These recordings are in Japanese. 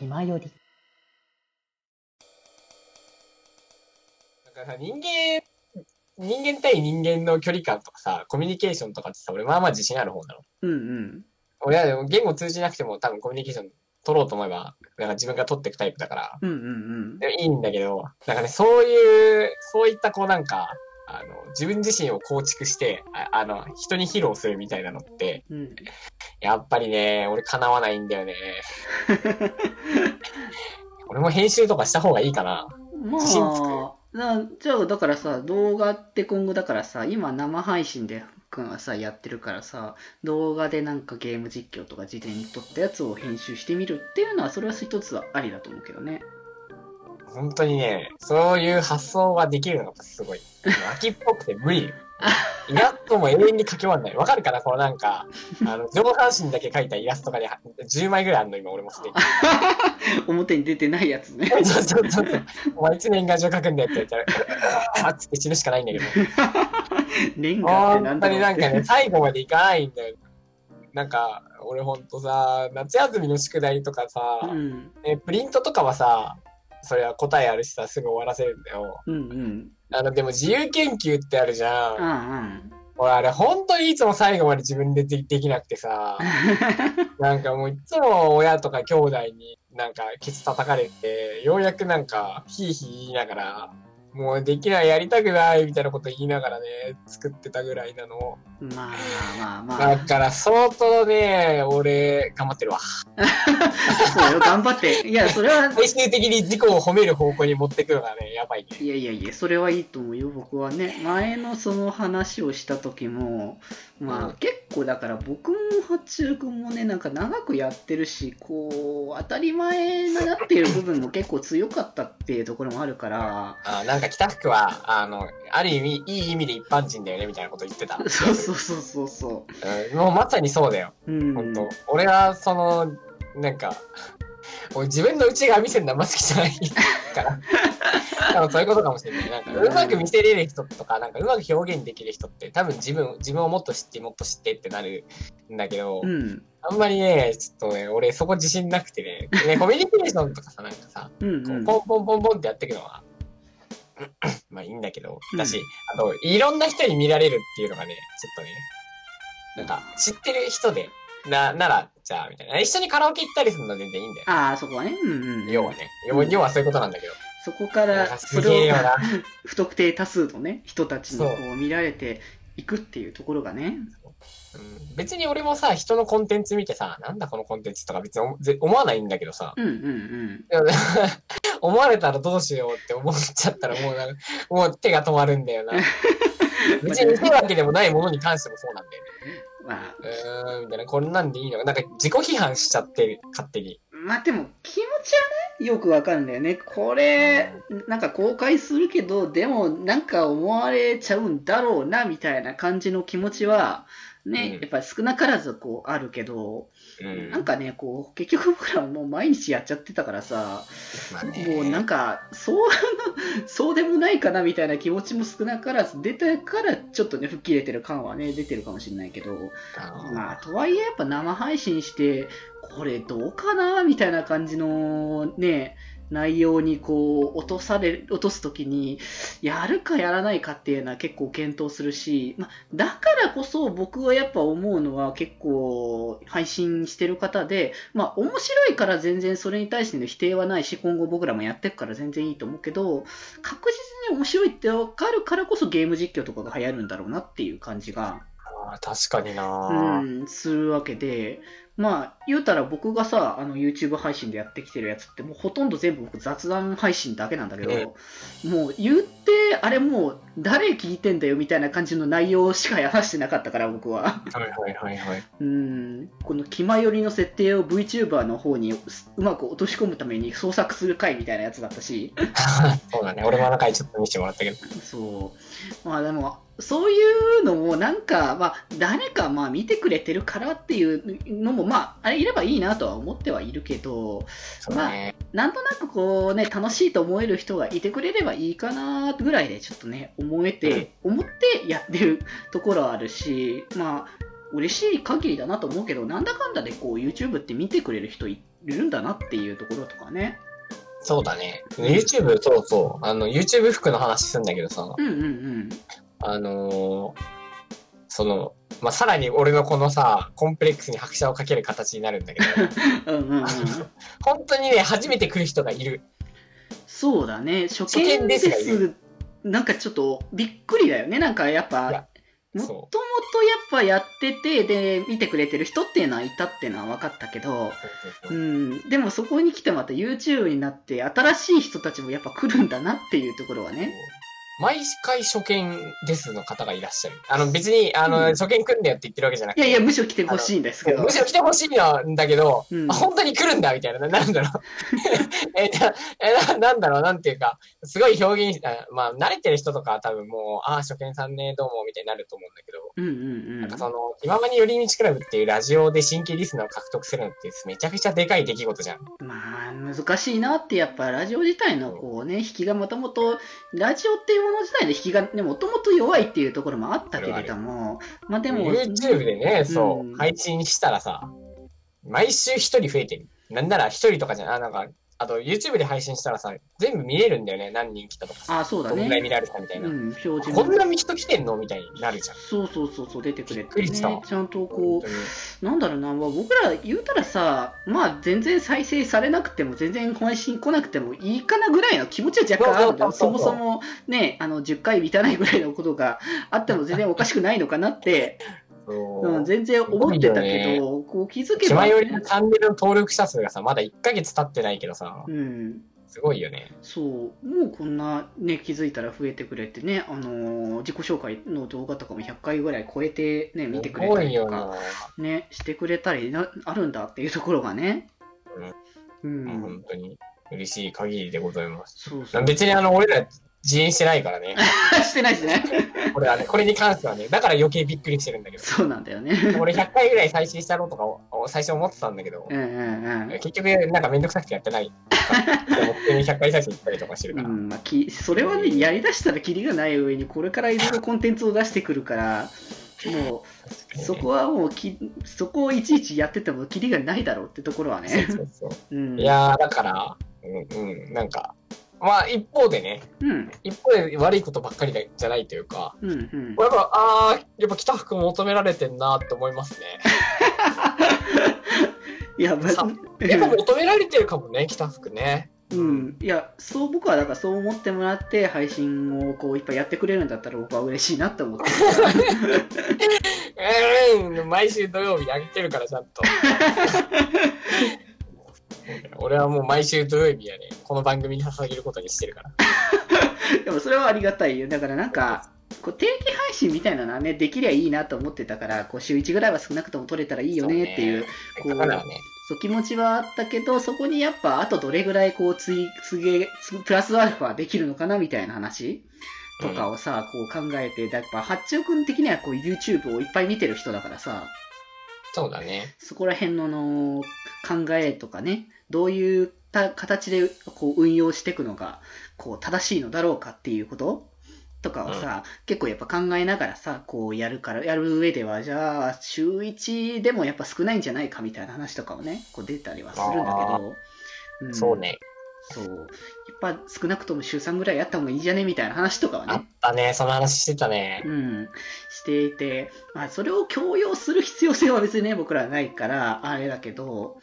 気まより。なんかさ、人間、人間対人間の距離感とかさ、コミュニケーションとかってさ、俺まあまあ自信ある方なの。うんうん。俺はでも言語通じなくても多分コミュニケーション取ろうと思えば、なんか自分が取っていくタイプだから、うんうんでもいいんだけど、なんかね、そういう、そういったこうなんか、あの、自分自身を構築して、ああの、人に披露するみたいなのって、うん。うん。やっぱりね、俺叶わないんだよね。俺も編集とかした方がいいかな。まあ、なじゃあだからさ、動画って今後だからさ、今生配信でくんはさ、やってるからさ、動画でなんかゲーム実況とか事前に撮ったやつを編集してみるっていうのは、それは一つはありだと思うけどね。本当にね、そういう発想ができるのがすごい。秋っぽくて無理よ。イラストも永遠に描き終わんない。わかるかな？このなんか、あの、上半身だけ描いたイラストがね、10枚ぐらいあるの、今俺もすでに。表に出てないやつね。そうそうそう。お前いつ年賀状書くんだよって言ったら、あっつって死ぬしかないんだけど。レンガってな本んだろうって当になんかね、最後までいかないんだよ。なんか、俺ほんとさ、夏休みの宿題とかさ、うん。えプリントとかはさ、それは答えあるしさ、すぐ終わらせるんだよ。うんうん。あの、でも自由研究ってあるじゃ。うんん俺あれ本当にいつも最後まで自分ででできなくてさ、なんかもういつも親とか兄弟になんかケツ叩かれて、ようやくなんかヒーヒー言いながら、もうできない、やりたくないみたいなこと言いながらね、作ってたぐらいなの。まあまあまあ。だから相当ね、俺頑張ってるわ。そうよ、頑張って。いや、それは、最終的に自己を褒める方向に持ってくのがね、やばいね。いやいやいや、それはいいと思うよ、僕はね。前のその話をした時も、まあ、うん結構だから僕も八中君もね、なんか長くやってるし、こう、当たり前になっている部分も結構強かったっていうところもあるから、あなんか北福は、あの、ある意味、いい意味で一般人だよね、みたいなこと言ってた。そうそうそうそうそうんもうまさにそうだよ。う。うん。本当、俺はそのなんか俺自分の内側見せるのあんま好きじゃないから 多分そういうことかもしれないなんかうまく見せれる人とかなんかうまく表現できる人って多分自分自分をもっと知ってもっと知ってってなるんだけど、うん。あんまりねちょっとね俺そこ自信なくてねね コミュニケーションとかさなんかさうんうん。ポンポンポンポンってやっていくのは まあいいんだけどだし、あといろんな人に見られるっていうのがねちょっとねなんか知ってる人でな、なら、じゃあ、みたいな。一緒にカラオケ行ったりするのは全然いいんだよ。ああ、そこはね。うんうん。要はね。要は要はそういうことなんだけど。そこから、それを。不特定多数のね、人たちにこそう見られていくっていうところがね。うん、別に俺もさ、人のコンテンツ見てさ、なんだこのコンテンツとか別に思わないんだけどさ、うんうんうん。思われたらどうしようって思っちゃったらもうなんか、もう手が止まるんだよな。別に見せるわけでもないものに関してもそうなんだよね。まあ、うーん、みたいな、こんなんでいいのか。なんか自己批判しちゃってる、勝手に。まあでも気持ちよくわかるんだよね。これ、なんか公開するけど、でもなんか思われちゃうんだろうな、みたいな感じの気持ちは、ね、うんやっぱり少なからずこうあるけど、うん。なんかね、こう、結局僕らもう毎日やっちゃってたからさ、まもうなんか、そう、そうでもないかなみたいな気持ちも少なからず出たから、ちょっとね、吹っ切れてる感はね、出てるかもしれないけど、まあ、とはいえやっぱ生配信して、これどうかなみたいな感じのね、内容にこう、落とされ、落とすときに、やるかやらないかっていうのは結構検討するし、まあ、だからこそ僕はやっぱ思うのは結構配信してる方で、まあ面白いから全然それに対しての否定はないし、今後僕らもやっていくから全然いいと思うけど、確実に面白いってわかるからこそゲーム実況とかが流行るんだろうなっていう感じが確かになう、ん、するわけで、まあ、言うたら僕がさ、あの、YouTube 配信でやってきてるやつって、もうほとんど全部僕雑談配信だけなんだけど、もう言って、あれもう誰聞いてんだよみたいな感じの内容しか話してなかったから、僕は。はいはいはいはい。うん、この気まよりの設定を VTuber の方にうまく落とし込むために創作する回みたいなやつだったし、そうだね。俺もあの回ちょっと見せてもらったけど。そう。まあでも、そういうのもなんか、まあ、誰かまあ見てくれてるからっていうのも、まあ、あれいればいいなとは思ってはいるけど、そうだね。なんとなくこうね、楽しいと思える人がいてくれればいいかなぐらいでちょっとね、思えて、思ってやってるところはあるし、まあ、嬉しい限りだなと思うけど、なんだかんだでこう YouTube って見てくれる人いれるんだなっていうところとかね。そうだね。YouTube、そうそう。あの、YouTube 服の話すんだけどさ、うんうんうん。あのーその、まあ、さらに俺のこのさ、コンプレックスに拍車をかける形になるんだけど、うんうんうん。本当にね、初めて来る人がいる。そうだね、初初見見でですがいす。なんかちょっとびっくりだよね。なんかやっいぱや、もともとやっぱやってて、で、見てくれてる人っていうのはいたっていうのは分かったけど、うん、でもそこに来てまた YouTube になって、新しい人たちもやっぱ来るんだなっていうところはね。毎回初見ですの方がいらっしゃる。あの、別に、あの、うん初見来んだよって言ってるわけじゃなくて。いやいや、むしろ来てほしいんですけどむ。しろ来てほしいんだけど、うんあ本当に来るんだみたいな、な なんだろう。えなえな、なんだろう、なんていうか、すごい表現あまあ、慣れてる人とかは多分もう、ああ、初見さんね、どうも、みたいになると思うんだけど、うんうんうん。なんかその、今まに寄り道クラブっていうラジオで新規リスナーを獲得するのってめちゃくちゃでかい出来事じゃん。まあ、難しいなって、やっぱラジオ自体のこうね、引きがもともと、ラジオっていうもの自体の引きがね、もともと弱いっていうところもあったけれども、まあでも、YouTube でね、そう、うん配信したらさ、毎週一人増えてる。なんなら一人とかじゃん、あ、なんか、あと YouTube で配信したらさ、全部見れるんだよね、何人来たとかさ。あ、そうだどんぐらい見ね。られたみたいな。うん、表示こんも。な人来てんのみたいになるじゃん。そうそうそうそう、出てくれびってくりしたね。ちゃんとこう、なんだろうな、まあ、僕ら言うたらさ、まあ全然再生されなくても、全然配信来なくてもいいかなぐらいの気持ちは若干あるんだよ。そもそもね、あの、10回満たないぐらいのことがあっても全然おかしくないのかなって、そううん、全然思ってたけど、こう気づけば、よりのチャンネルの登録者数がさ、まだ1ヶ月経ってないけどさ、うん、すごいよね。そう、もうこんなね、気づいたら増えてくれてね、あのー自己紹介の動画とかも100回ぐらい超えてね、見てくれたりとか、な。ね、してくれたりな、あるんだっていうところがね。うん。本当に嬉しい限りでございます。そうそう。別にあの、俺ら自演してないからね。してないしね。これはね、これに関してはね、だから余計びっくりしてるんだけど。そうなんだよね。俺100回ぐらい再生したろうとかを最初思ってたんだけどう、んうん結局なんかめんどくさくてやってない。でも普通に100回再生したりとかしてるうん。から。うんまあ、きそれはね、やりだしたらキリがない上に、これからいろいろコンテンツを出してくるから、もう、そこはもうき、そこをいちいちやっててもキリがないだろうってところはね。そうそううん。いやー、だから、うん、うん、なんか、まあ一方でね、うん。一方で悪いことばっかりだじゃないというか、うんうん。やっぱ、あー、やっぱ北福求められてんなって思いますね。いや、やっぱ求められてるかもね、北福ね。うん、いや、そう、僕はだからそう思ってもらって、配信をこういっぱいやってくれるんだったら、僕は嬉しいなって思ってる うん、毎週土曜日に上げてるから、ちゃんと。俺はもう毎週土曜日やね、この番組に捧げることにしてるから。でもそれはありがたいよ。だからなんか、こう定期配信みたいなのはね、できりゃいいなと思ってたから、こう週1ぐらいは少なくとも撮れたらいいよねっていう、そうね。だからね、そう気持ちはあったけど、そこにやっぱ、あとどれぐらいこう、つい、つげ、つプラスアルファできるのかなみたいな話とかをさ、こう考えて、やっぱ、八丁君的にはこう YouTube をいっぱい見てる人だからさ、そうだね。そこら辺のの考えとかね、どういった形でこう運用していくのがこう正しいのだろうかっていうこと？とかをさ、結構やっぱ考えながらさ、こうやるから、やる上では、じゃあ、週1でもやっぱ少ないんじゃないかみたいな話とかをね、こう出たりはするんだけど、んそう。ね。そう。やっぱ少なくとも週3ぐらいやった方がいいんじゃねみたいな話とかはあっね、たね、その話してたね。うん、していて、まあ、それを強要する必要性は別にね、僕らはないから、あれだけど、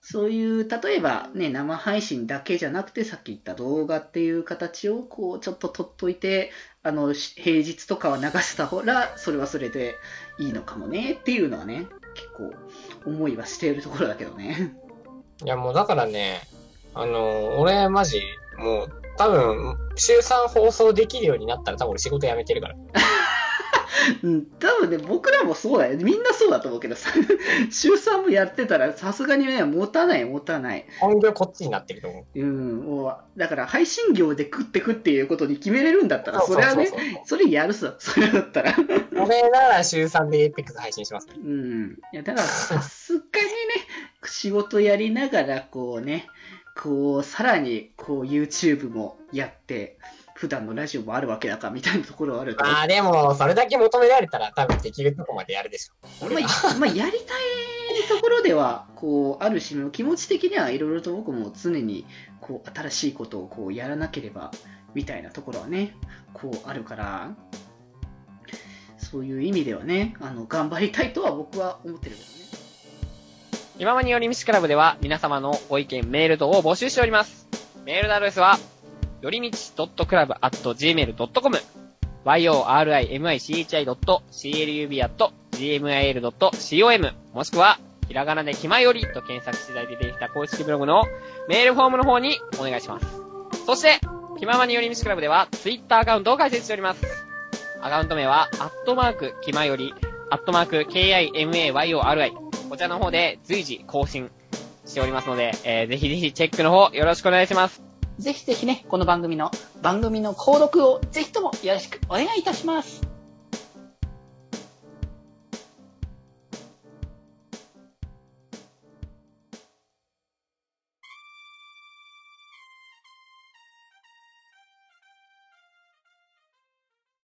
そういう、例えばね、生配信だけじゃなくて、さっき言った動画っていう形を、こう、ちょっと取っといて、あの、平日とかは流した方ら、それはそれでいいのかもね、っていうのはね、結構、思いはしているところだけどね。いやもうだからね、あの、俺マジ、もう多分、週3放送できるようになったら多分俺仕事辞めてるから。うん、多分ね、僕らもそうだよ。みんなそうだと思うけどさ、週3もやってたら、さすがにね、持たない、持たない。本業こっちになってると思う。うん、もう、だから配信業で食ってくっていうことに決めれるんだったら、それはねそれやるさ、それだったら。俺なら週3で APEX 配信します。うん。いや、だから、さすがにね、仕事やりながら、こうね、こう、さらに、こう、YouTube もやって、普段のラジオもあるわけだから、みたいなところはあると。まあでも、それだけ求められたら多分できるとこまでやるでしょ。俺はまあ、まあ、やりたいところでは、こう、ある種の気持ち的にはいろいろと僕も常に、こう、新しいことをこう、やらなければ、みたいなところはね、こう、あるから、そういう意味ではね、あの、頑張りたいとは僕は思ってるけどね。気ままに寄り道クラブでは皆様のご意見、メール等を募集しております。メールのアドレスは、よりみち .club.gmail.com yorimichi.club.gmail.com もしくは、ひらがなで気まよりと検索していただいて出てきた公式ブログのメールフォームの方にお願いします。そして、気ままに寄り道クラブでは、ツイッターアカウントを開設しております。アカウント名は、アットマーク、気まより、アットマーク、KIMAYORI。こちらの方で随時更新しておりますので、えー、ぜひぜひチェックの方よろしくお願いします。ぜひぜひね、この番組の、番組の購読をぜひともよろしくお願いいたします。